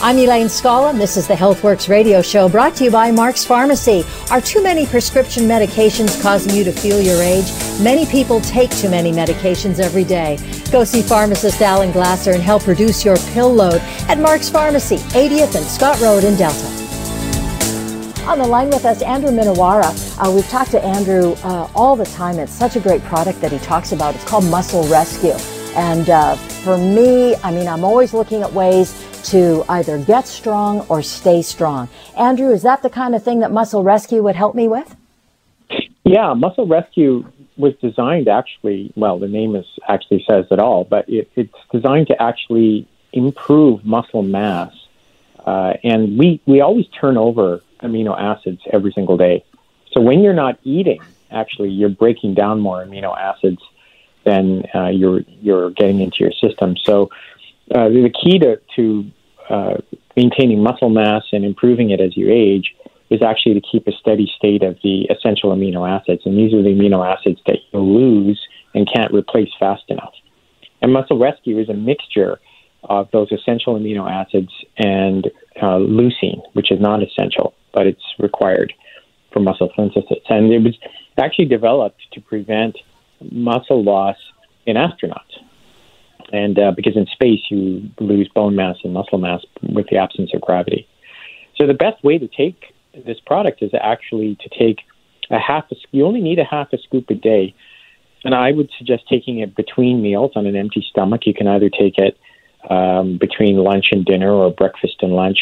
I'm Elaine Scala, and this is the HealthWorks radio show brought to you by Mark's Pharmacy. Are too many prescription medications causing you to feel your age? Many people take too many medications every day. Go see pharmacist Alan Glasser and help reduce your pill load at Mark's Pharmacy, 80th and Scott Road in Delta. On the line with us, Andrew Minowara. Uh, we've talked to Andrew uh, all the time. It's such a great product that he talks about. It's called Muscle Rescue. And uh, for me, I mean, I'm always looking at ways to either get strong or stay strong. Andrew, is that the kind of thing that Muscle Rescue would help me with? Yeah, Muscle Rescue was designed actually, well, the name is actually says it all, but it, it's designed to actually improve muscle mass. Uh, and we, we always turn over amino acids every single day. So when you're not eating, actually, you're breaking down more amino acids than uh, you're, you're getting into your system. So uh, the key to, to uh, maintaining muscle mass and improving it as you age is actually to keep a steady state of the essential amino acids. And these are the amino acids that you lose and can't replace fast enough. And muscle rescue is a mixture of those essential amino acids and uh, leucine, which is not essential, but it's required for muscle synthesis. And it was actually developed to prevent muscle loss in astronauts and uh, because in space you lose bone mass and muscle mass with the absence of gravity. So the best way to take this product is actually to take a half a you only need a half a scoop a day. And i would suggest taking it between meals on an empty stomach. You can either take it um, between lunch and dinner or breakfast and lunch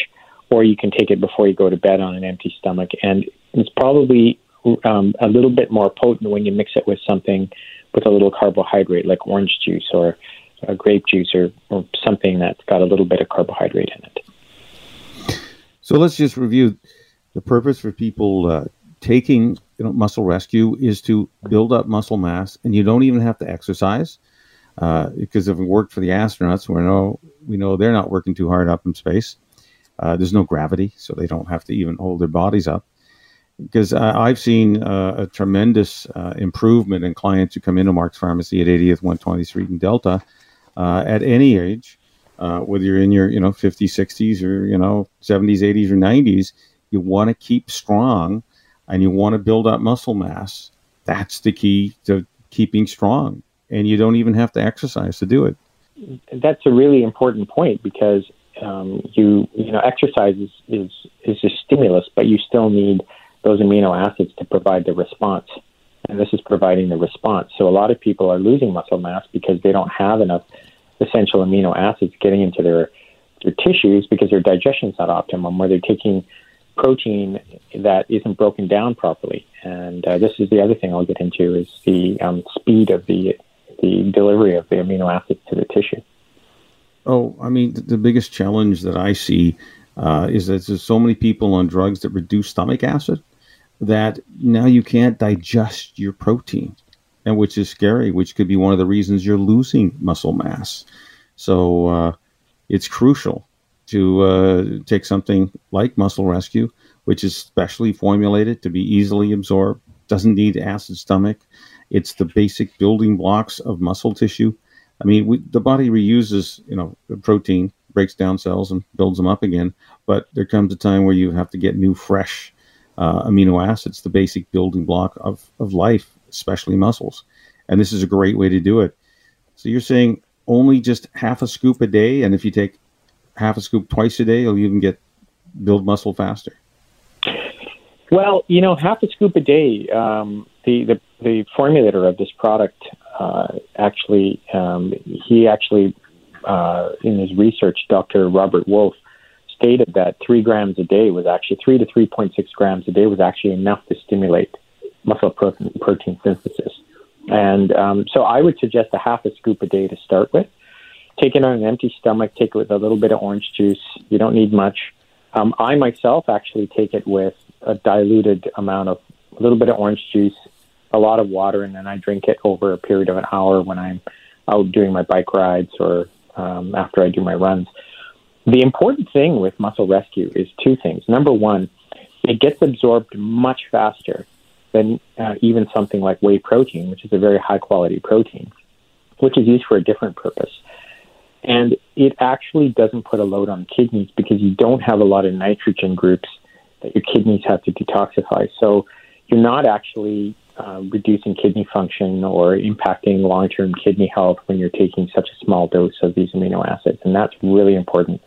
or you can take it before you go to bed on an empty stomach. And it's probably um, a little bit more potent when you mix it with something with a little carbohydrate like orange juice or uh, grape juice or, or something that's got a little bit of carbohydrate in it. So let's just review the purpose for people uh, taking you know, muscle rescue is to build up muscle mass, and you don't even have to exercise uh, because if it worked for the astronauts, we know we know they're not working too hard up in space. Uh, there's no gravity, so they don't have to even hold their bodies up. Because uh, I've seen uh, a tremendous uh, improvement in clients who come into Mark's Pharmacy at 80th 120th Street in Delta uh, at any age, uh, whether you're in your you know 50s, 60s, or you know 70s, 80s, or 90s. You want to keep strong, and you want to build up muscle mass. That's the key to keeping strong, and you don't even have to exercise to do it. That's a really important point because um, you you know exercise is, is is a stimulus, but you still need those amino acids to provide the response and this is providing the response. So a lot of people are losing muscle mass because they don't have enough essential amino acids getting into their their tissues because their digestion is not optimum, or they're taking protein that isn't broken down properly. And uh, this is the other thing I'll get into is the um, speed of the the delivery of the amino acids to the tissue. Oh, I mean, the biggest challenge that I see uh, is that there's so many people on drugs that reduce stomach acid that now you can't digest your protein, and which is scary, which could be one of the reasons you're losing muscle mass. So uh, it's crucial to uh, take something like Muscle Rescue, which is specially formulated to be easily absorbed, doesn't need acid stomach. It's the basic building blocks of muscle tissue. I mean, we, the body reuses, you know, protein, breaks down cells and builds them up again. But there comes a time where you have to get new, fresh uh, amino acids, the basic building block of, of life, especially muscles. And this is a great way to do it. So you're saying only just half a scoop a day, and if you take half a scoop twice a day, you'll even get build muscle faster. Well, you know, half a scoop a day. Um, the, the the formulator of this product uh, actually, um, he actually, uh, in his research, Dr. Robert Wolfe, stated that three grams a day was actually three to 3.6 grams a day was actually enough to stimulate muscle protein, synthesis. And um, so I would suggest a half a scoop a day to start with. Take it on an empty stomach, take it with a little bit of orange juice. You don't need much. Um, I myself actually take it with a diluted amount of a little bit of orange juice, a lot of water, and then I drink it over a period of an hour when I'm out doing my bike rides or um, after I do my runs. The important thing with Muscle Rescue is two things. Number one, it gets absorbed much faster than uh, even something like whey protein, which is a very high quality protein, which is used for a different purpose. And it actually doesn't put a load on kidneys because you don't have a lot of nitrogen groups that your kidneys have to detoxify. So you're not actually uh, reducing kidney function or impacting long term kidney health when you're taking such a small dose of these amino acids. And that's really important.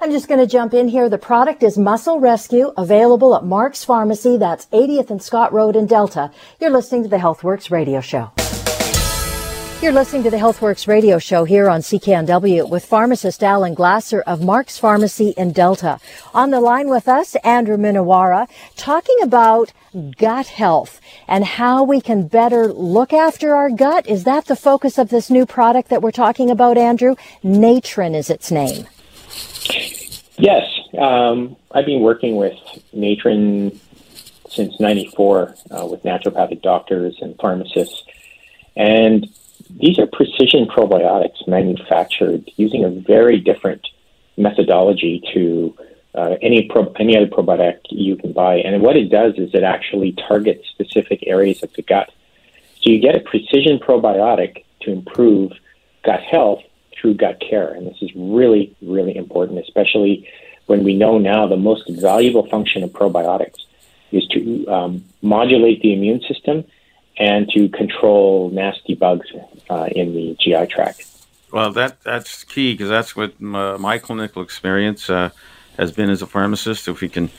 I'm just going to jump in here. The product is Muscle Rescue, available at Mark's Pharmacy. That's 80th and Scott Road in Delta. You're listening to the HealthWorks radio show. You're listening to the HealthWorks radio show here on CKNW with pharmacist Alan Glasser of Mark's Pharmacy in Delta. On the line with us, Andrew Minowara, talking about gut health and how we can better look after our gut. Is that the focus of this new product that we're talking about, Andrew? Natren is its name. Yes, um, I've been working with Natren since '94 uh, with naturopathic doctors and pharmacists, and these are precision probiotics manufactured using a very different methodology to uh, any pro- any other probiotic you can buy. And what it does is it actually targets specific areas of the gut. So you get a precision probiotic to improve gut health through gut care. And this is really, really important, especially when we know now the most valuable function of probiotics is to um, modulate the immune system and to control nasty bugs uh, in the GI tract. Well, that that's key because that's what my, my, clinical experience uh, has been as a pharmacist. If we can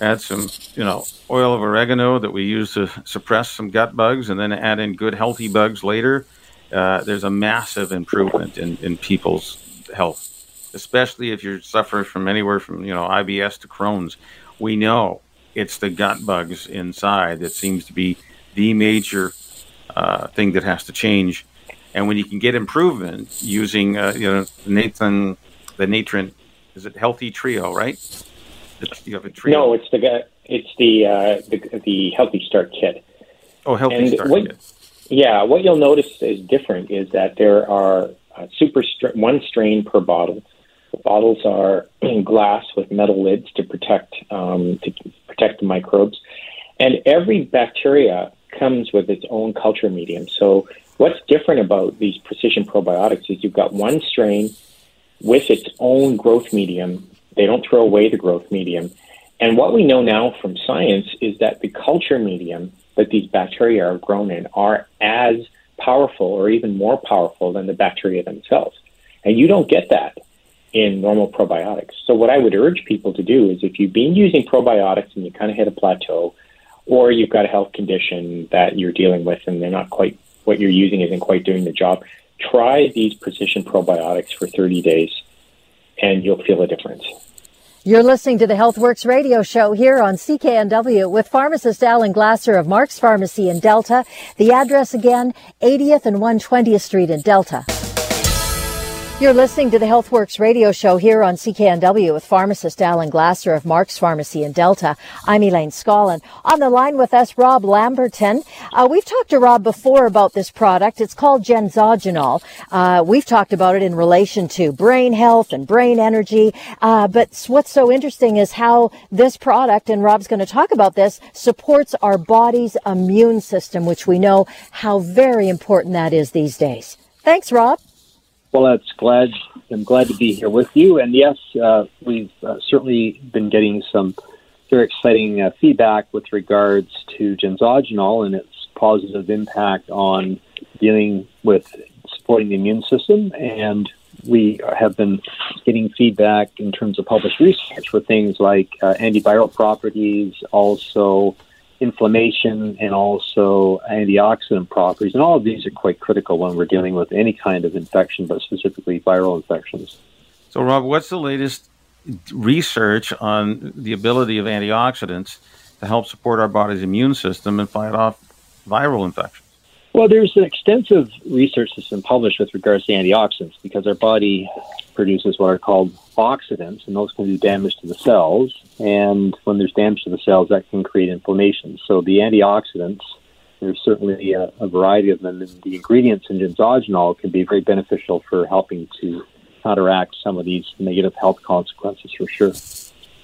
add some, you know, oil of oregano that we use to suppress some gut bugs, and then add in good healthy bugs later, uh, there's a massive improvement in, in people's health, especially if you're suffering from anywhere from you know IBS to Crohn's. We know it's the gut bugs inside that seems to be the major uh, thing that has to change. And when you can get improvement using uh, you know Nathan the Natren, is it Healthy Trio, right? you have a trio. No, it's the it's the uh, the, the Healthy Start Kit. Oh, Healthy and Start what, Kit. Yeah, what you'll notice is different is that there are uh, super str- one strain per bottle. The bottles are in glass with metal lids to protect um, to protect the microbes, and every bacteria comes with its own culture medium. So what's different about these precision probiotics is you've got one strain with its own growth medium. They don't throw away the growth medium. And what we know now from science is that the culture medium that these bacteria are grown in are as powerful or even more powerful than the bacteria themselves. And you don't get that in normal probiotics. So what I would urge people to do is if you've been using probiotics and you kind of hit a plateau, or you've got a health condition that you're dealing with and they're not quite what you're using isn't quite doing the job, try these precision probiotics for 30 days and you'll feel a difference. You're listening to the HealthWorks radio show here on CKNW with pharmacist Alan Glasser of Mark's Pharmacy in Delta. The address again, 80th and 120th Street in Delta. You're listening to the HealthWorks radio show here on CKNW with pharmacist Alan Glasser of Mark's Pharmacy in Delta. I'm Elaine Scollin. On the line with us, Rob Lamberton. Uh, we've talked to Rob before about this product. It's called Genzogenol. Uh, we've talked about it in relation to brain health and brain energy. Uh, but what's so interesting is how this product, and Rob's going to talk about this, supports our body's immune system, which we know how very important that is these days. Thanks, Rob. Well, that's glad. I'm glad to be here with you. And yes, uh, we've uh, certainly been getting some very exciting uh, feedback with regards to genzogenol and its positive impact on dealing with supporting the immune system. And we have been getting feedback in terms of published research for things like uh, antiviral properties, also inflammation and also antioxidant properties. And all of these are quite critical when we're dealing with any kind of infection, but specifically viral infections. So, Rob, what's the latest research on the ability of antioxidants to help support our body's immune system and fight off viral infections? Well, there's an extensive research that's been published with regards to antioxidants because our body produces what are called oxidants, and those can do damage to the cells. And when there's damage to the cells, that can create inflammation. So the antioxidants There's certainly a, a variety of them, and the ingredients in ginzogenol can be very beneficial for helping to counteract some of these negative health consequences for sure.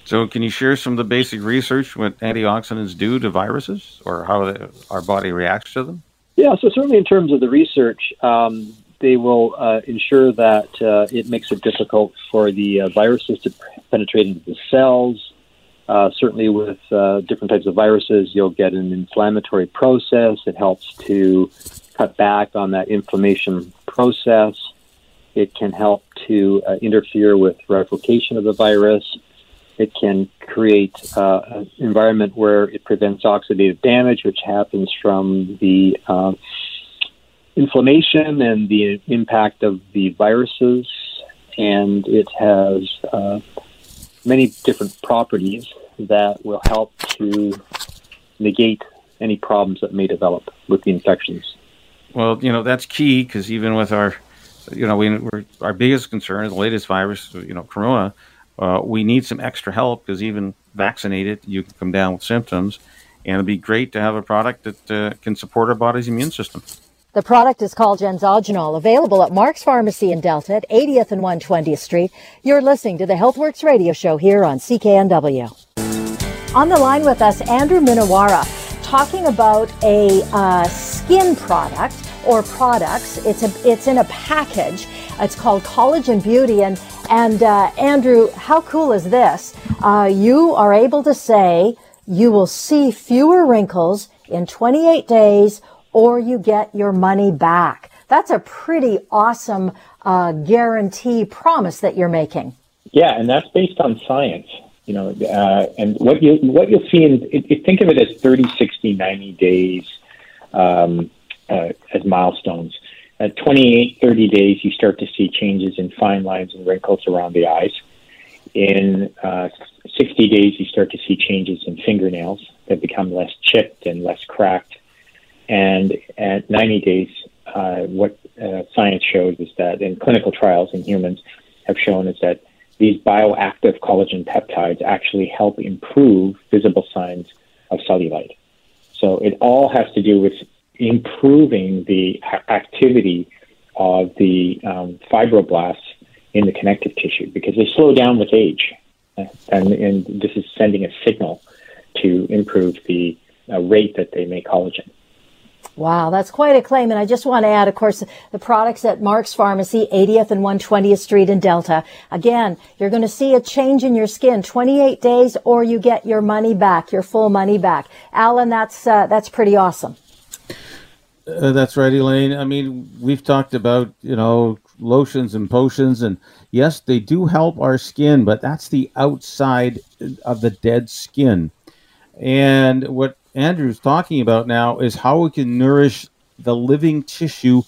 So, can you share some of the basic research what antioxidants do to viruses or how our body reacts to them? Yeah, so certainly in terms of the research, um, they will uh, ensure that uh, it makes it difficult for the uh, viruses to penetrate into the cells. Uh, certainly, with uh, different types of viruses, you'll get an inflammatory process. It helps to cut back on that inflammation process. It can help to uh, interfere with replication of the virus. It can create an environment where it prevents oxidative damage, which happens from the inflammation and the impact of the viruses. And it has uh, many different properties that will help to negate any problems that may develop with the infections. Well, you know that's key because even with our, you know, we, our biggest concern is the latest virus, you know, Corona. Uh, we need some extra help because even vaccinated, you can come down with symptoms, and it'd be great to have a product that uh, can support our body's immune system. The product is called Genzogenol, available at Mark's Pharmacy in Delta at 80th and 120th Street. You're listening to the HealthWorks radio show here on CKNW. On the line with us, Andrew Minowara, talking about a uh, skin product or products. It's a it's in a package. It's called Collagen Beauty, and and uh, Andrew, how cool is this? Uh, you are able to say you will see fewer wrinkles in 28 days, or you get your money back. That's a pretty awesome uh, guarantee promise that you're making. Yeah, and that's based on science. You know, uh, and what you what you'll see in it, it, think of it as 30, 60, 90 days um, uh, as milestones. At 28, 30 days, you start to see changes in fine lines and wrinkles around the eyes. In uh, 60 days, you start to see changes in fingernails that become less chipped and less cracked. And at 90 days, uh, what uh, science shows is that in clinical trials in humans have shown is that these bioactive collagen peptides actually help improve visible signs of cellulite. So it all has to do with improving the activity of the um, fibroblasts in the connective tissue because they slow down with age. And, and this is sending a signal to improve the uh, rate that they make collagen. Wow, that's quite a claim. And I just want to add, of course, the products at Mark's Pharmacy, 80th and 120th Street in Delta. Again, you're going to see a change in your skin, 28 days, or you get your money back, your full money back. Alan, that's, uh, that's pretty awesome. Uh, that's right, Elaine. I mean, we've talked about, you know, lotions and potions, and yes, they do help our skin, but that's the outside of the dead skin. And what Andrew's talking about now is how we can nourish the living tissue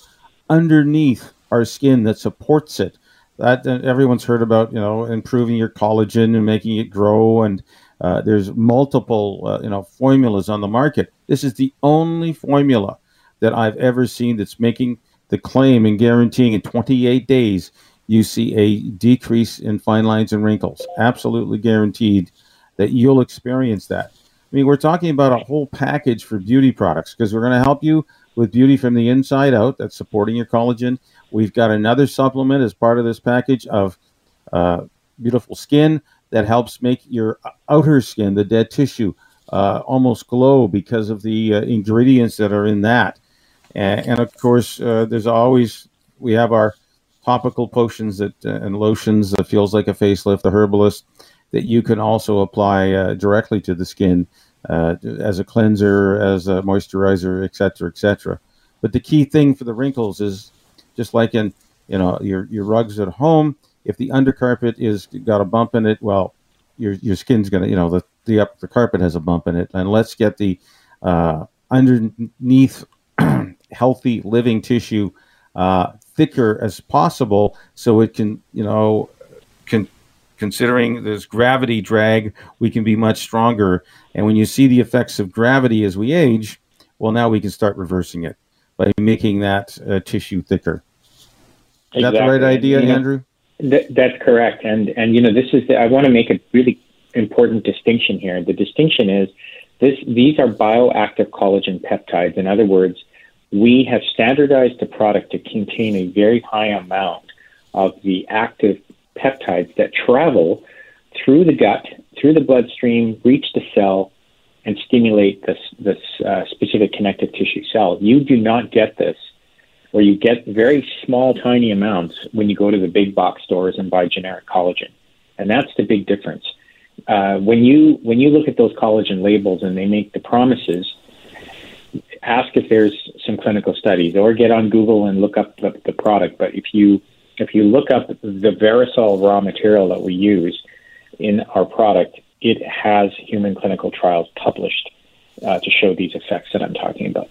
underneath our skin that supports it. That everyone's heard about, you know, improving your collagen and making it grow, and uh, there's multiple, uh, you know, formulas on the market. This is the only formula that I've ever seen that's making the claim and guaranteeing in 28 days you see a decrease in fine lines and wrinkles. Absolutely guaranteed that you'll experience that. I mean, we're talking about a whole package for beauty products because we're going to help you with beauty from the inside out. That's supporting your collagen. We've got another supplement as part of this package of uh, beautiful skin that helps make your outer skin, the dead tissue, uh, almost glow because of the uh, ingredients that are in that. And, and of course, uh, there's always we have our topical potions that uh, and lotions that feels like a facelift, the herbalist that you can also apply uh, directly to the skin uh, as a cleanser, as a moisturizer, etc., etc. But the key thing for the wrinkles is just like in you know your your rugs at home. If the undercarpet is got a bump in it, well, your your skin's gonna you know the the up the carpet has a bump in it, and let's get the uh, underneath healthy living tissue uh, thicker as possible so it can you know can considering this gravity drag, we can be much stronger. And when you see the effects of gravity as we age, well, now we can start reversing it by making that uh, tissue thicker. Is that the right idea, and, Andrew? Th- that's correct. And and you know, this is the, I want to make a really important distinction here. The distinction is this, these are bioactive collagen peptides. In other words, we have standardized the product to contain a very high amount of the active peptides that travel through the gut, through the bloodstream, reach the cell, and stimulate this, this uh, specific connective tissue cell. You do not get this, or you get very small, tiny amounts when you go to the big box stores and buy generic collagen, and that's the big difference. Uh, when you when you look at those collagen labels and they make the promises, ask if there's some clinical studies, or get on Google and look up the, the product. But if you if you look up the Verisol raw material that we use in our product, it has human clinical trials published uh, to show these effects that I'm talking about.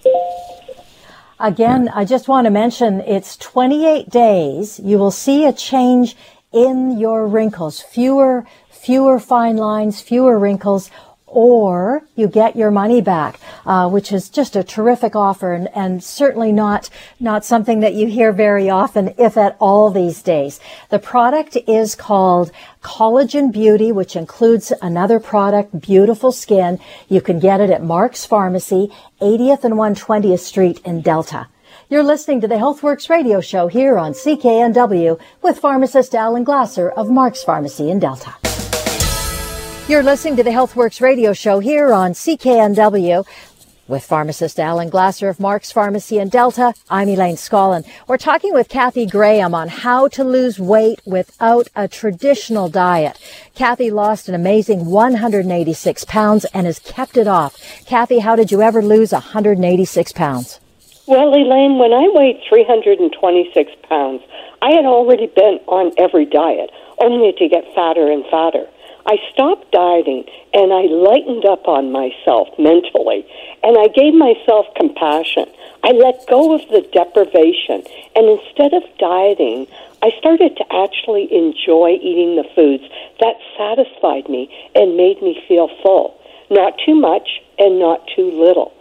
Again, I just want to mention it's 28 days. You will see a change in your wrinkles, fewer, fewer fine lines, fewer wrinkles, or you get your money back, uh, which is just a terrific offer and, and, certainly not not something that you hear very often, if at all, these days. The product is called Collagen Beauty, which includes another product, Beautiful Skin. You can get it at Mark's Pharmacy, 80th and 120th Street in Delta. You're listening to the HealthWorks radio show here on CKNW with pharmacist Alan Glasser of Mark's Pharmacy in Delta. You're listening to the HealthWorks radio show here on CKNW. With pharmacist Alan Glasser of Mark's Pharmacy in Delta, I'm Elaine Scollin. We're talking with Kathy Graham on how to lose weight without a traditional diet. Kathy lost an amazing 186 pounds and has kept it off. Kathy, how did you ever lose 186 pounds? Well, Elaine, when I weighed 326 pounds, I had already been on every diet, only to get fatter and fatter. I stopped dieting and I lightened up on myself mentally and I gave myself compassion. I let go of the deprivation and instead of dieting, I started to actually enjoy eating the foods that satisfied me and made me feel full. Not too much and not too little.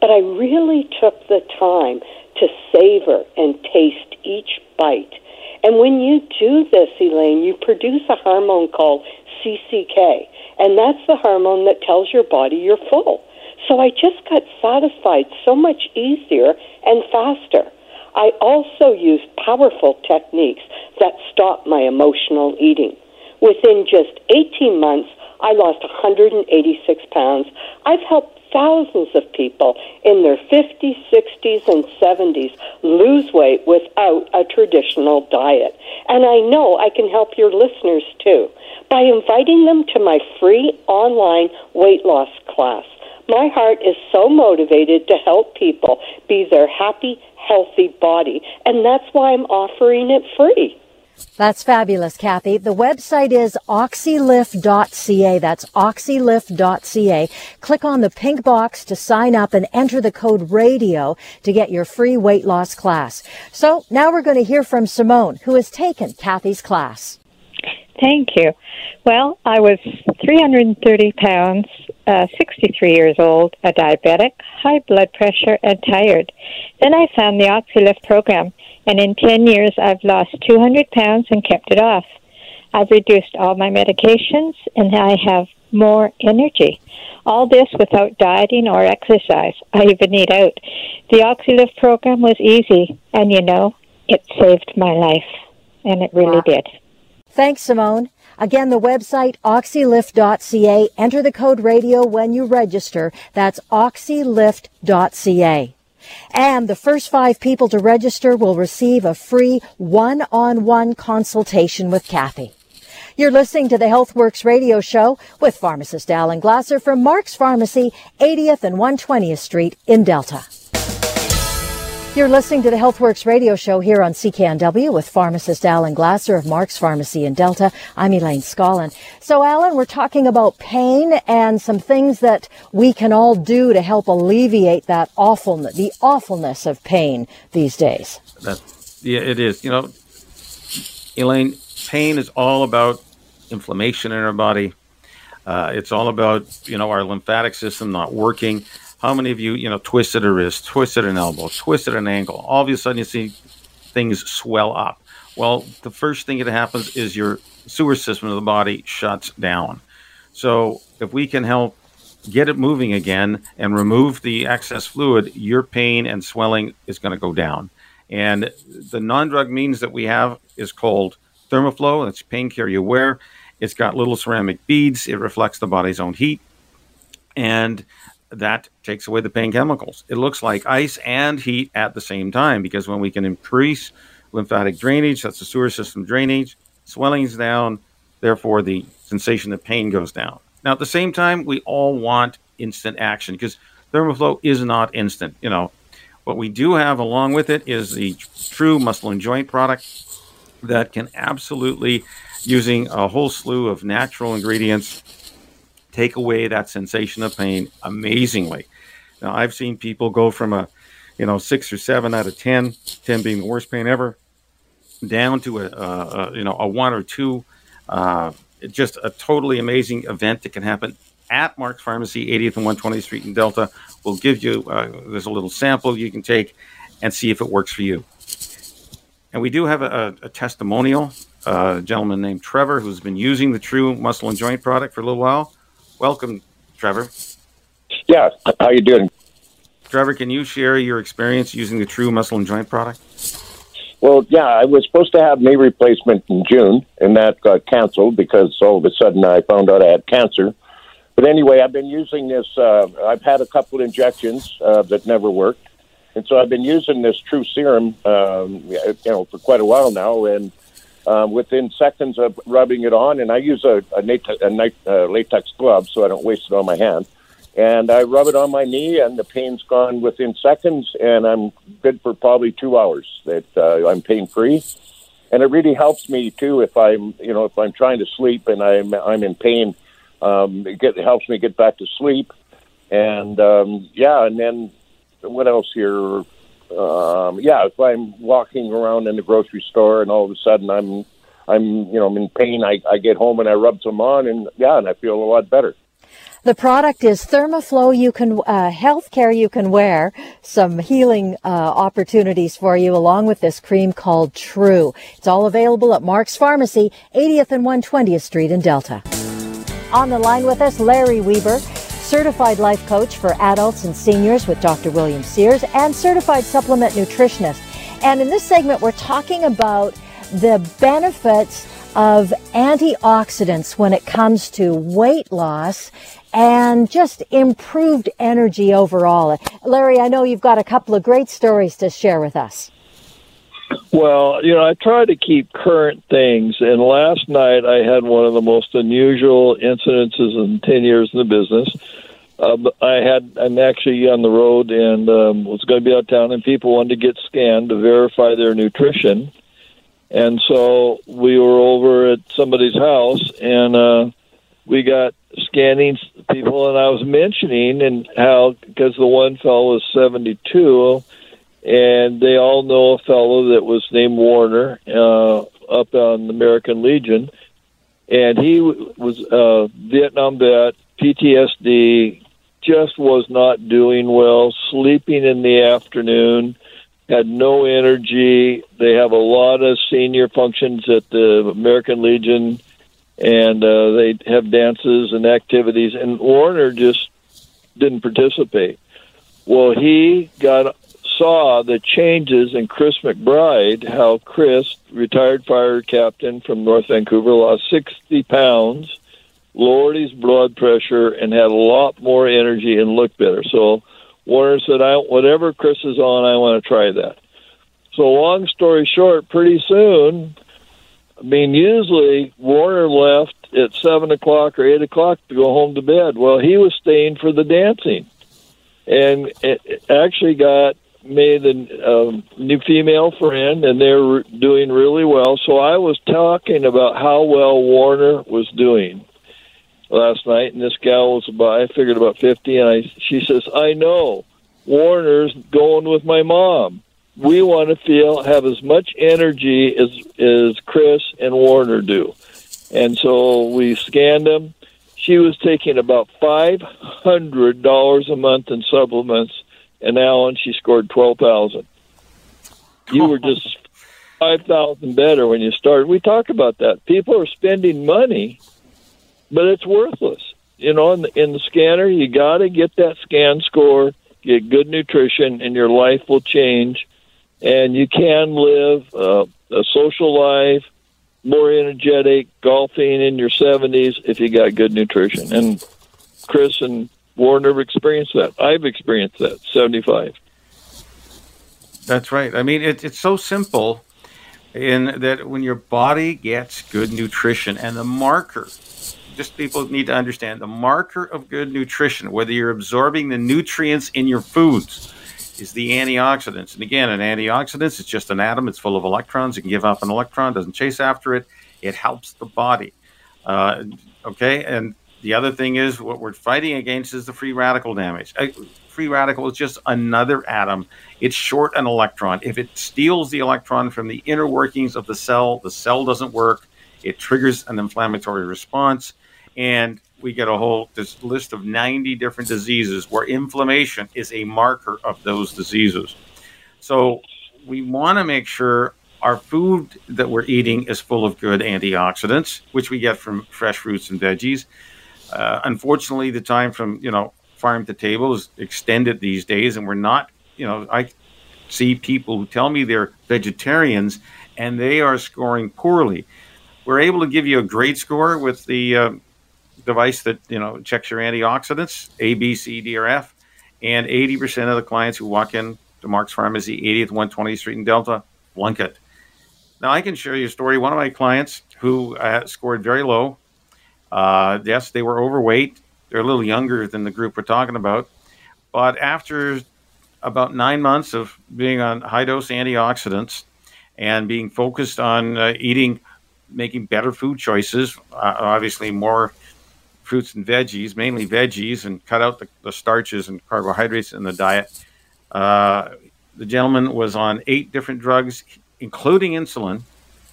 But I really took the time to savor and taste each bite. And when you do this, Elaine, you produce a hormone called CCK, and that's the hormone that tells your body you're full. So I just got satisfied so much easier and faster. I also used powerful techniques that stop my emotional eating. Within just 18 months, I lost 186 pounds. I've helped thousands of people in their 50s, 60s, and 70s lose weight without a traditional diet. And I know I can help your listeners too by inviting them to my free online weight loss class. My heart is so motivated to help people be their happy, healthy body, and that's why I'm offering it free. That's fabulous, Kathy. The website is oxylift.ca. That's oxylift.ca. Click on the pink box to sign up and enter the code radio to get your free weight loss class. So now we're going to hear from Simone, who has taken Kathy's class. Thank you. Well, I was 330 pounds, uh, 63 years old, a diabetic, high blood pressure, and tired. Then I found the OxyLift program, and in 10 years I've lost 200 pounds and kept it off. I've reduced all my medications, and I have more energy. All this without dieting or exercise. I even eat out. The OxyLift program was easy, and you know, it saved my life, and it really wow. did. Thanks, Simone. Again, the website oxylift.ca. Enter the code radio when you register. That's oxylift.ca. And the first five people to register will receive a free one-on-one consultation with Kathy. You're listening to the HealthWorks radio show with pharmacist Alan Glasser from Mark's Pharmacy, 80th and 120th Street in Delta. You're listening to the HealthWorks radio show here on CKNW with pharmacist Alan Glasser of Mark's Pharmacy in Delta. I'm Elaine Scollin. So, Alan, we're talking about pain and some things that we can all do to help alleviate that awfulness, the awfulness of pain these days. That, yeah, it is. You know, Elaine, pain is all about inflammation in our body. Uh, it's all about you know our lymphatic system not working. How many of you, you know, twisted a wrist, twisted an elbow, twisted an ankle? All of a sudden, you see things swell up. Well, the first thing that happens is your sewer system of the body shuts down. So if we can help get it moving again and remove the excess fluid, your pain and swelling is going to go down. And the non-drug means that we have is called Thermoflow. It's pain care you wear. It's got little ceramic beads. It reflects the body's own heat. And that takes away the pain chemicals. It looks like ice and heat at the same time because when we can increase lymphatic drainage, that's the sewer system drainage, swelling's down, therefore the sensation of pain goes down. Now, at the same time, we all want instant action because Thermoflow is not instant. You know, what we do have along with it is the true muscle and joint product that can absolutely, using a whole slew of natural ingredients, take away that sensation of pain amazingly. Now, I've seen people go from a, you know, six or seven out of 10, 10 being the worst pain ever, down to a, a, a you know, a one or two. Uh, just a totally amazing event that can happen at Mark's Pharmacy, 80th and 120th Street in Delta. We'll give you, uh, there's a little sample you can take and see if it works for you. And we do have a, a testimonial, uh, a gentleman named Trevor who's been using the True Muscle and Joint product for a little while. Welcome, Trevor. Yeah, how you doing? Trevor, can you share your experience using the True Muscle and Joint product? Well, yeah, I was supposed to have knee replacement in June, and that got canceled because all of a sudden I found out I had cancer. But anyway, I've been using this. Uh, I've had a couple injections uh, that never worked, and so I've been using this True Serum, um, you know, for quite a while now. And um, within seconds of rubbing it on, and I use a, a, nat- a uh, latex glove so I don't waste it on my hand and I rub it on my knee, and the pain's gone within seconds, and I'm good for probably two hours. That uh, I'm pain free, and it really helps me too if I'm, you know, if I'm trying to sleep and I'm I'm in pain. Um, it, get, it helps me get back to sleep, and um, yeah, and then what else here? Um, yeah, if I'm walking around in the grocery store and all of a sudden I'm I'm you know I'm in pain, I, I get home and I rub some on, and yeah, and I feel a lot better. The product is Thermoflow. You can uh, healthcare you can wear. Some healing uh, opportunities for you, along with this cream called True. It's all available at Mark's Pharmacy, 80th and 120th Street in Delta. On the line with us, Larry Weber, certified life coach for adults and seniors with Dr. William Sears, and certified supplement nutritionist. And in this segment, we're talking about the benefits of antioxidants when it comes to weight loss and just improved energy overall. Larry, I know you've got a couple of great stories to share with us. Well, you know, I try to keep current things, and last night I had one of the most unusual incidences in 10 years in the business. Uh, I had I'm actually on the road and um, was going to be out of town, and people wanted to get scanned to verify their nutrition, and so we were over at somebody's house, and uh, we got scanning people, and I was mentioning and how because the one fellow was seventy two, and they all know a fellow that was named Warner uh, up on the American Legion, and he was a Vietnam vet, PTSD, just was not doing well, sleeping in the afternoon had no energy. They have a lot of senior functions at the American Legion and uh, they have dances and activities. And Warner just didn't participate. Well, he got saw the changes in Chris McBride, how Chris, retired fire captain from North Vancouver, lost 60 pounds, lowered his blood pressure, and had a lot more energy and looked better. So Warner said, "I whatever Chris is on, I want to try that." So long story short, pretty soon I mean, usually Warner left at seven o'clock or eight o'clock to go home to bed. Well, he was staying for the dancing, and it actually got made a um, new female friend, and they're doing really well. So I was talking about how well Warner was doing last night, and this gal was about I figured about fifty, and I she says, "I know Warner's going with my mom." we want to feel have as much energy as as Chris and Warner do. And so we scanned them. She was taking about five hundred dollars a month in supplements, and Alan she scored twelve thousand. You were just five thousand better when you started. We talk about that. People are spending money but it's worthless. You know, in the, in the scanner, you got to get that scan score, get good nutrition, and your life will change. And you can live uh, a social life, more energetic, golfing in your 70s if you got good nutrition. And Chris and Have experienced that. I've experienced that, 75. That's right. I mean, it, it's so simple in that when your body gets good nutrition and the marker, just people need to understand the marker of good nutrition, whether you're absorbing the nutrients in your foods, is the antioxidants. And again, an antioxidant is just an atom. It's full of electrons. It can give up an electron, doesn't chase after it. It helps the body. Uh, okay. And the other thing is what we're fighting against is the free radical damage. A free radical is just another atom. It's short an electron. If it steals the electron from the inner workings of the cell, the cell doesn't work. It triggers an inflammatory response. And we get a whole this list of 90 different diseases where inflammation is a marker of those diseases. So we want to make sure our food that we're eating is full of good antioxidants, which we get from fresh fruits and veggies. Uh, unfortunately, the time from you know farm to table is extended these days, and we're not. You know, I see people who tell me they're vegetarians and they are scoring poorly. We're able to give you a great score with the uh, device that you know checks your antioxidants A, B, C, D, or F, and 80% of the clients who walk in to Mark's Pharmacy, 80th 120th Street in Delta, flunk it. Now I can share you a story. One of my clients who uh, scored very low. Uh, yes, they were overweight. They're a little younger than the group we're talking about, but after about nine months of being on high dose antioxidants and being focused on uh, eating, making better food choices, uh, obviously more fruits and veggies, mainly veggies, and cut out the, the starches and carbohydrates in the diet. Uh, the gentleman was on eight different drugs, including insulin.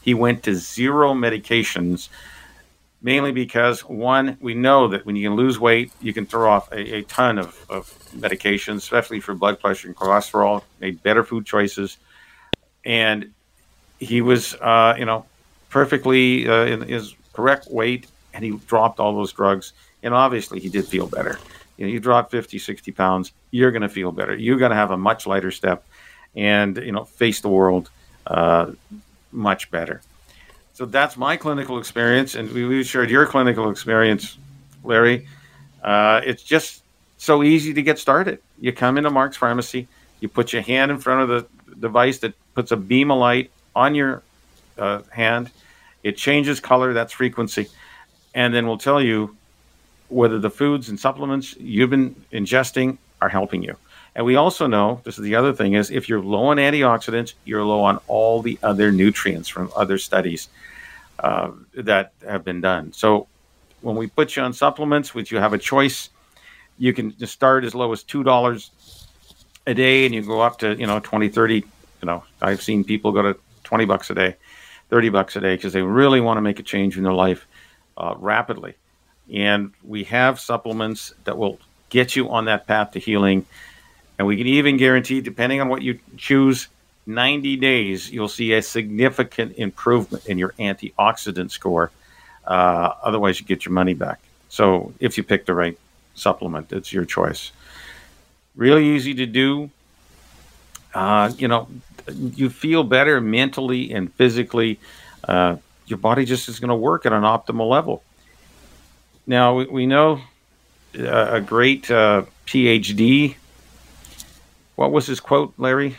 He went to zero medications, mainly because one, we know that when you can lose weight, you can throw off a, a ton of, of medications, especially for blood pressure and cholesterol. Made better food choices, and he was, uh, you know, perfectly uh, in his correct weight and he dropped all those drugs. And obviously, he did feel better. You know, you drop 50, 60 pounds, you're going to feel better. You're going to have a much lighter step and, you know, face the world uh, much better. So that's my clinical experience. And we, shared your clinical experience, Larry. Uh, it's just so easy to get started. You come into Mark's Pharmacy, you put your hand in front of the device that puts a beam of light on your uh, hand. It changes color, that's frequency and then we'll tell you whether the foods and supplements you've been ingesting are helping you. And we also know this is the other thing is if you're low on antioxidants, you're low on all the other nutrients from other studies uh, that have been done. So when we put you on supplements, which you have a choice, you can just start as low as two dollars a day, and you go up to you know 20, 30. You know, I've seen people go to twenty bucks a day, thirty bucks a day because they really want to make a change in their life uh, rapidly. And we have supplements that will get you on that path to healing. And we can even guarantee, depending on what you choose, 90 days, you'll see a significant improvement in your antioxidant score. Uh, otherwise, you get your money back. So, if you pick the right supplement, it's your choice. Really easy to do. Uh, you know, you feel better mentally and physically. Uh, your body just is going to work at an optimal level. Now, we, we know a great uh, PhD. What was his quote, Larry,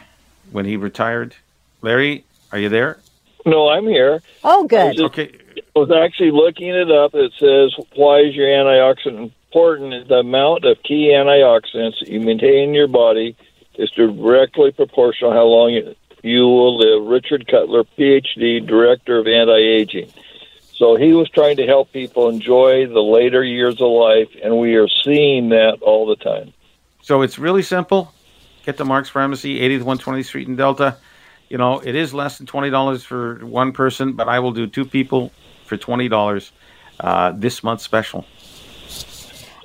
when he retired? Larry, are you there? No, I'm here. Oh, good. Just, okay. I was actually looking it up. It says, why is your antioxidant important? The amount of key antioxidants that you maintain in your body is directly proportional how long you, you will live. Richard Cutler, PhD, Director of Anti Aging. So he was trying to help people enjoy the later years of life, and we are seeing that all the time. So it's really simple. Get to Mark's Pharmacy, 80th 120th Street in Delta. You know, it is less than $20 for one person, but I will do two people for $20 uh, this month special.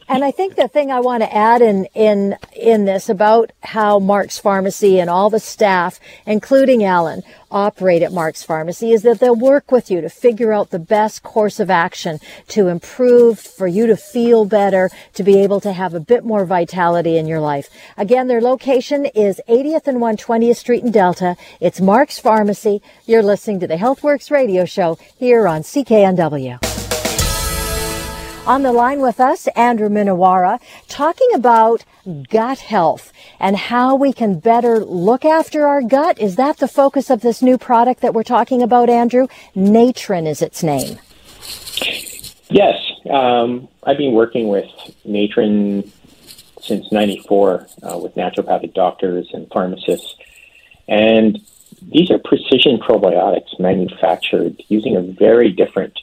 And I think the thing I want to add in in in this about how Mark's Pharmacy and all the staff, including Alan, operate at Mark's Pharmacy is that they'll work with you to figure out the best course of action to improve, for you to feel better, to be able to have a bit more vitality in your life. Again, their location is 80th and 120th Street in Delta. It's Mark's Pharmacy. You're listening to the HealthWorks radio show here on CKNW. On the line with us, Andrew Minowara, talking about gut health and how we can better look after our gut. Is that the focus of this new product that we're talking about, Andrew? Natren is its name. Yes. Um, I've been working with Natren since 94 uh, with naturopathic doctors and pharmacists. And these are precision probiotics manufactured using a very different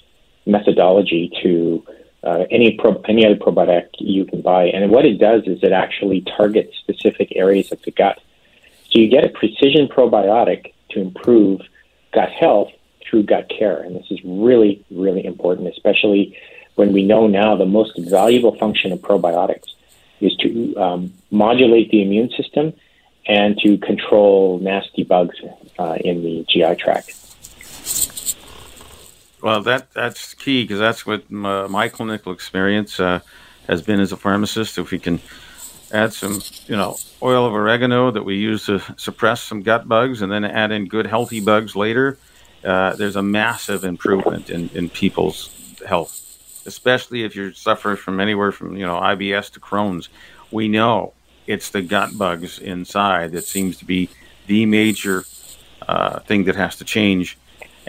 methodology to uh, any pro- any other probiotic you can buy. And what it does is it actually targets specific areas of the gut. So you get a precision probiotic to improve gut health through gut care. And this is really, really important, especially when we know now the most valuable function of probiotics is to um, modulate the immune system and to control nasty bugs uh, in the GI tract. Well, that that's key because that's what my, my clinical experience uh, has been as a pharmacist. If we can add some, you know, oil of oregano that we use to suppress some gut bugs, and then add in good healthy bugs later, uh, there's a massive improvement in, in people's health. Especially if you're suffering from anywhere from you know IBS to Crohn's, we know it's the gut bugs inside that seems to be the major uh, thing that has to change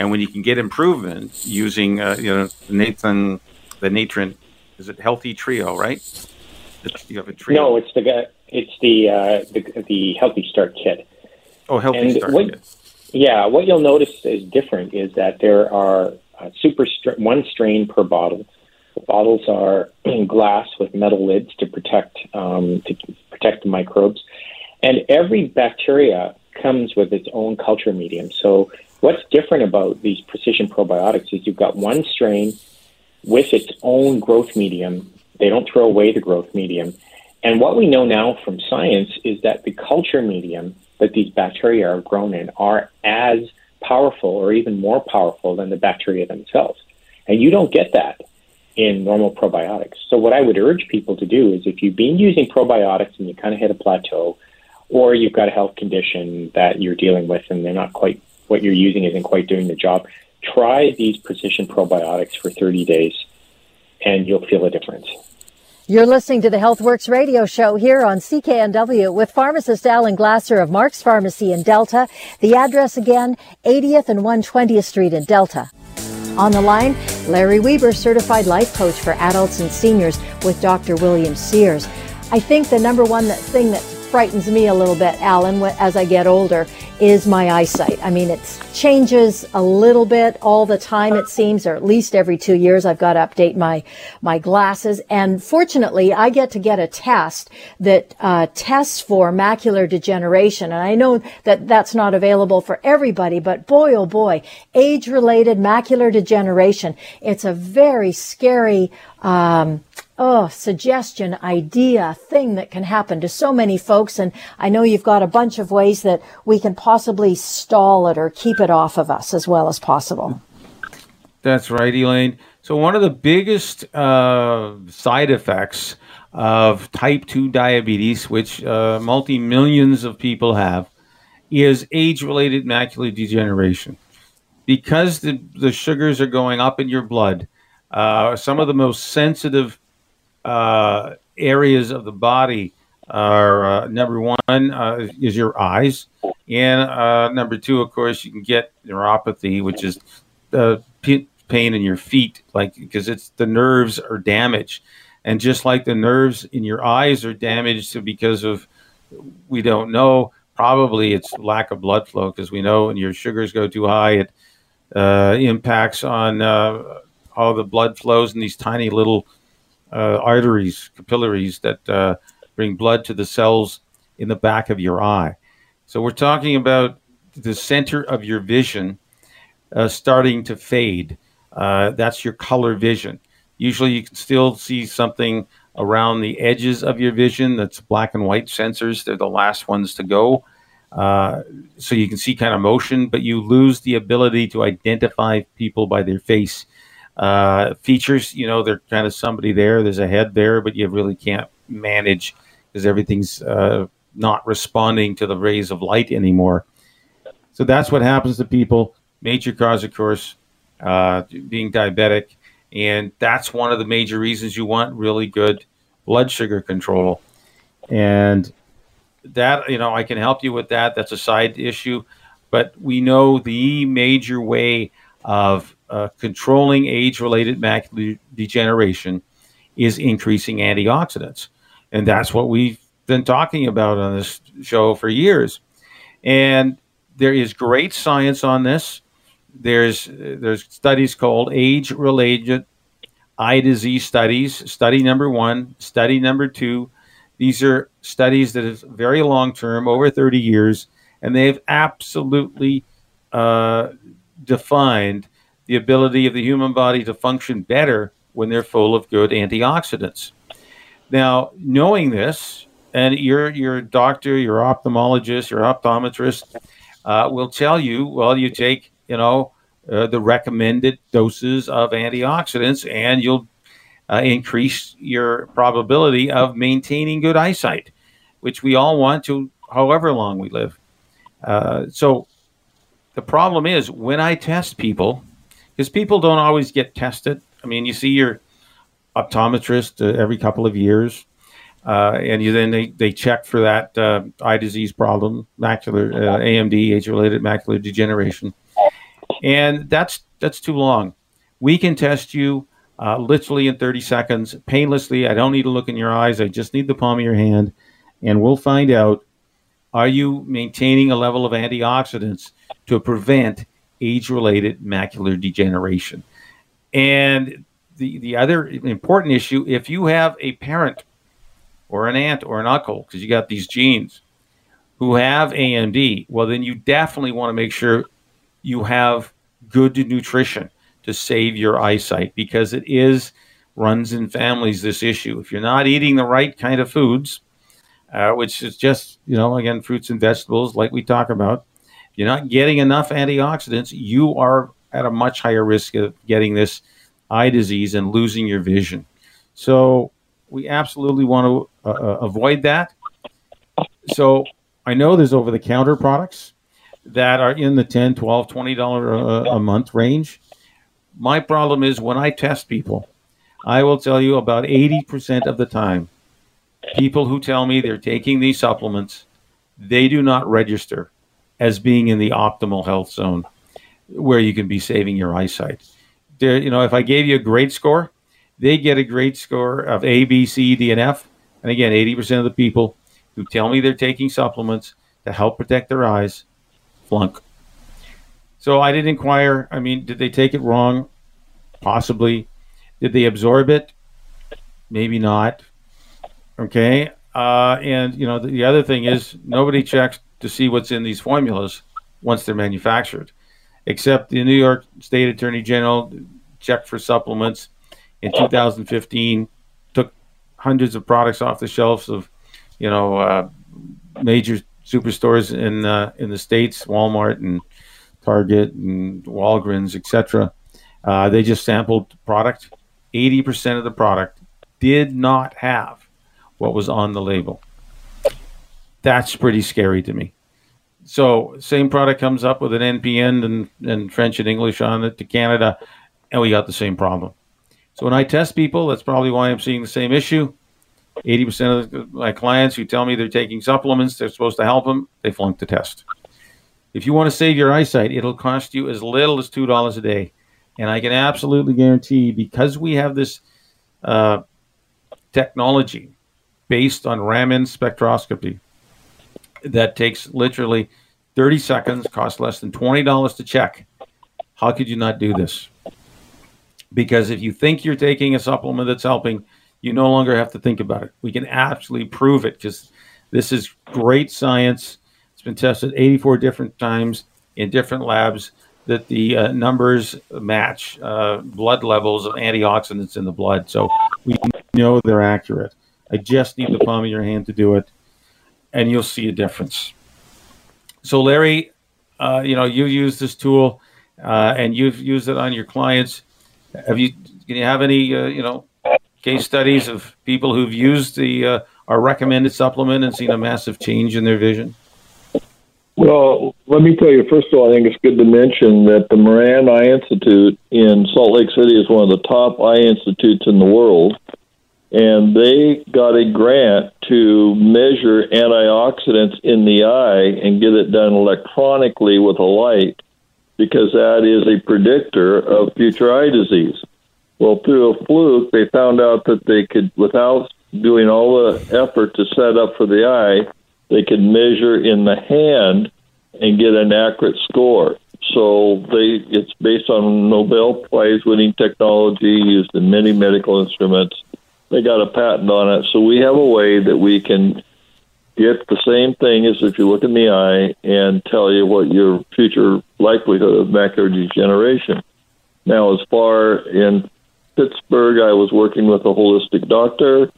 and when you can get improvement using, uh, you know, Nathan, the Natren, is it Healthy Trio, right? You have a trio. No, it's the it's the uh, the, the Healthy Start Kit. Oh, Healthy and Start what, Kit. Yeah, what you'll notice is different is that there are uh, super str- one strain per bottle. The bottles are glass with metal lids to protect um, to protect the microbes, and every bacteria comes with its own culture medium. So What's different about these precision probiotics is you've got one strain with its own growth medium. They don't throw away the growth medium. And what we know now from science is that the culture medium that these bacteria are grown in are as powerful or even more powerful than the bacteria themselves. And you don't get that in normal probiotics. So what I would urge people to do is if you've been using probiotics and you kind of hit a plateau, or you've got a health condition that you're dealing with and they're not quite what you're using isn't quite doing the job, try these precision probiotics for 30 days and you'll feel a difference. You're listening to the HealthWorks radio show here on CKNW with pharmacist Alan Glasser of Mark's Pharmacy in Delta. The address again, 80th and 120th Street in Delta. On the line, Larry Weber, certified life coach for adults and seniors with Dr. William Sears. I think the number one thing that frightens me a little bit, Alan, as I get older, is my eyesight. I mean, it changes a little bit all the time, it seems, or at least every two years I've got to update my, my glasses. And fortunately, I get to get a test that uh, tests for macular degeneration. And I know that that's not available for everybody, but boy, oh boy, age related macular degeneration. It's a very scary, um, oh, suggestion, idea, thing that can happen to so many folks. And I know you've got a bunch of ways that we can possibly stall it or keep it off of us as well as possible. That's right, Elaine. So, one of the biggest uh, side effects of type 2 diabetes, which uh, multi millions of people have, is age related macular degeneration. Because the, the sugars are going up in your blood, uh, some of the most sensitive uh, areas of the body are uh, number one uh, is your eyes, and uh, number two, of course, you can get neuropathy, which is p- pain in your feet, like because it's the nerves are damaged, and just like the nerves in your eyes are damaged because of we don't know. Probably it's lack of blood flow because we know when your sugars go too high, it uh, impacts on uh, how the blood flows in these tiny little arteries, capillaries that uh, bring blood to the cells in the back of your eye. So we're talking about the center of your vision uh, starting to fade. Uh, that's your color vision. Usually, you can still see something around the edges of your vision. That's black and white sensors. They're the last ones to go. Uh, so you can see kind of motion, but you lose the ability to identify people by their face. Uh, features, you know, they're kind of somebody there. There's a head there, but you really can't manage because everything's uh, not responding to the rays of light anymore. So that's what happens to people. Major cause, of course, uh, being diabetic. And that's one of the major reasons you want really good blood sugar control. And that, you know, I can help you with that. That's a side issue. But we know the major way of uh, controlling age related macular degeneration is increasing antioxidants. And that's what we've been talking about on this show for years. And there is great science on this. There's there's studies called age related eye disease studies. Study number one, study number two. These are studies that is very long term, over 30 years, and they've absolutely uh, defined the ability of the human body to function better when they're full of good antioxidants. Now, knowing this, and your your doctor, your ophthalmologist, your optometrist uh, will tell you, well, you take, you know, uh, the recommended doses of antioxidants, and you'll uh, increase your probability of maintaining good eyesight, which we all want to, however long we live. Uh, so the problem is when I test people, because people don't always get tested. I mean, you see your optometrist uh, every couple of years uh, and you then they, they check for that uh, eye disease problem, macular uh, AMD, age-related macular degeneration, and that's that's too long. We can test you uh, literally in 30 seconds, painlessly. I don't need to look in your eyes. I just need the palm of your hand, and we'll find out: Are you maintaining a level of antioxidants to prevent age-related macular degeneration? And the the other important issue: if you have a parent or an aunt or an uncle because you got these genes who have AMD, well, then you definitely want to make sure you have good nutrition to save your eyesight because it is runs in families this issue. If you're not eating the right kind of foods, uh, which is just, you know, again, fruits and vegetables, like we talk about, you're not getting enough antioxidants, you are at a much higher risk of getting this eye disease and losing your vision. So, we absolutely want to uh, uh, avoid that. So I know there's over the counter products that are in the 10 12 20 dollar uh, a month range my problem is when i test people i will tell you about 80% of the time people who tell me they're taking these supplements they do not register as being in the optimal health zone where you can be saving your eyesight there you know if i gave you a grade score they get a great score of A, B, C, D, and F. And again, 80% of the people who tell me they're taking supplements to help protect their eyes flunk. So I did inquire. I mean, did they take it wrong? Possibly. Did they absorb it? Maybe not. Okay. Uh, and, you know, the, the other thing is nobody checks to see what's in these formulas once they're manufactured, except the New York State Attorney General checked for supplements in 2015 took hundreds of products off the shelves of you know uh, major superstores in uh, in the states, Walmart and Target and Walgreens, etc. Uh, they just sampled product. 80% of the product did not have what was on the label. That's pretty scary to me. So, same product comes up with an NPN and, and French and English on it to Canada, and we got the same problem. So when I test people, that's probably why I'm seeing the same issue. 80% of my clients who tell me they're taking supplements, they're supposed to help them, they flunk the test. If you want to save your eyesight, it'll cost you as little as $2 a day. And I can absolutely guarantee because we have this uh, technology based on Raman spectroscopy that takes literally 30 seconds, costs less than $20 to check. How could you not do this? because if you think you're taking a supplement that's helping, you no longer have to think about it. We can actually prove it because this is great science. It's been tested 84 different times in different labs that the uh, numbers match uh, blood levels of antioxidants in the blood. So we know they're accurate. I just need the palm of your hand to do it, and you'll see a difference. So, Larry, uh, you know, you use this tool uh, and you've used it on your clients. Have you, can you have any, uh, you know, case studies of people who've used the uh, our recommended supplement and seen a massive change in their vision? Well, let me tell you, first of all, I think it's good to mention that the Moran Eye Institute in Salt Lake City is one of the top eye institutes in the world. And they got a grant to measure antioxidants in the eye and get it done electronically with a light because that is a predictor of future eye disease. Well, through a fluke, they found out that they could, without doing all the effort to set up for the eye, they could measure in the hand and get an accurate score. So they it's based on Nobel Prize winning technology used in many medical instruments. They got a patent on it. So we have a way that we can get the same thing as if you look in the eye and tell you what your future likelihood of macular degeneration. Now, as far in Pittsburgh, I was working with a holistic doctor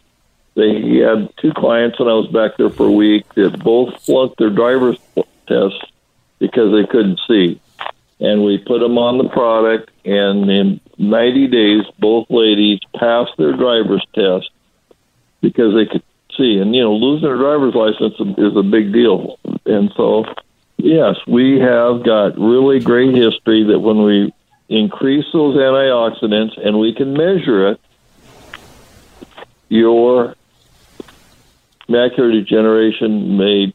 they had two clients when I was back there for a week that both flunked their driver's test because they couldn't see. And we put them on the product, and in 90 days, both ladies passed their driver's test because they could see. And, you know, losing a driver's license is a big deal. And so, yes, we have got really great history that when we increase those antioxidants and we can measure it, your macular degeneration may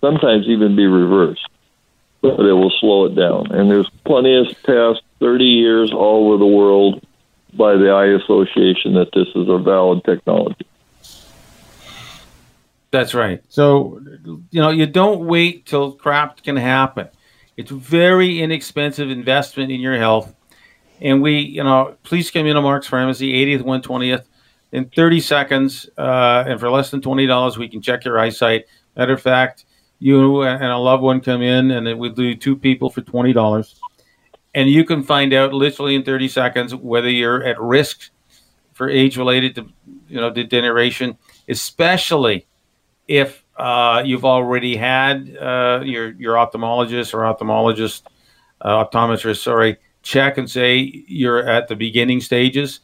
sometimes even be reversed, but it will slow it down. And there's plenty of tests, 30 years all over the world by the Eye Association that this is a valid technology. That's right. So, you know, you don't wait till crap can happen. It's very inexpensive investment in your health. And we, you know, please come in to Mark's Pharmacy, 80th, 120th in 30 seconds, uh, and for less than twenty dollars, we can check your eyesight. Matter of fact, you and a loved one come in, and we do two people for twenty dollars, and you can find out literally in 30 seconds whether you're at risk for age-related, you know, degeneration, especially if uh, you've already had uh, your your ophthalmologist or ophthalmologist, uh, optometrist, sorry, check and say you're at the beginning stages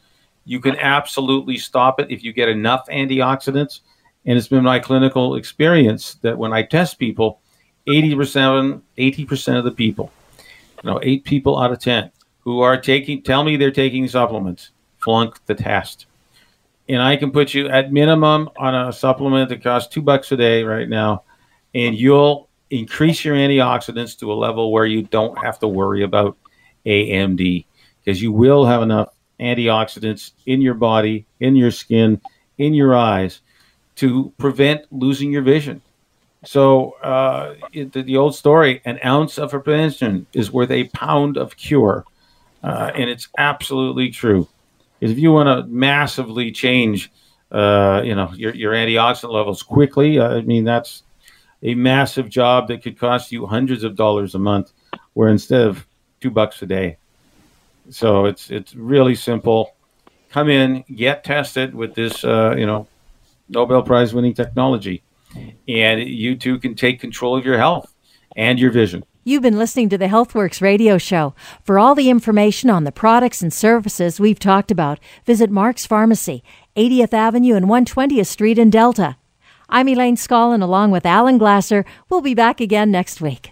you can absolutely stop it if you get enough antioxidants. And it's been my clinical experience that when I test people, 80%, 80% of the people, you know, eight people out of 10 who are taking, tell me they're taking supplements, flunk the test. And I can put you at minimum on a supplement that costs two bucks a day right now, and you'll increase your antioxidants to a level where you don't have to worry about AMD because you will have enough antioxidants in your body, in your skin, in your eyes to prevent losing your vision. So, uh, it, the, the, old story an ounce of prevention is worth a pound of cure. Uh, and it's absolutely true. If you want to massively change, uh, you know, your, your antioxidant levels quickly, uh, I mean, that's a massive job that could cost you hundreds of dollars a month, where instead of two bucks a day, so it's it's really simple. Come in, get tested with this, uh, you know, Nobel Prize winning technology, and you too can take control of your health and your vision. You've been listening to the HealthWorks radio show. For all the information on the products and services we've talked about, visit Mark's Pharmacy, 80th Avenue and 120th Street in Delta. I'm Elaine Scollin along with Alan Glasser. We'll be back again next week.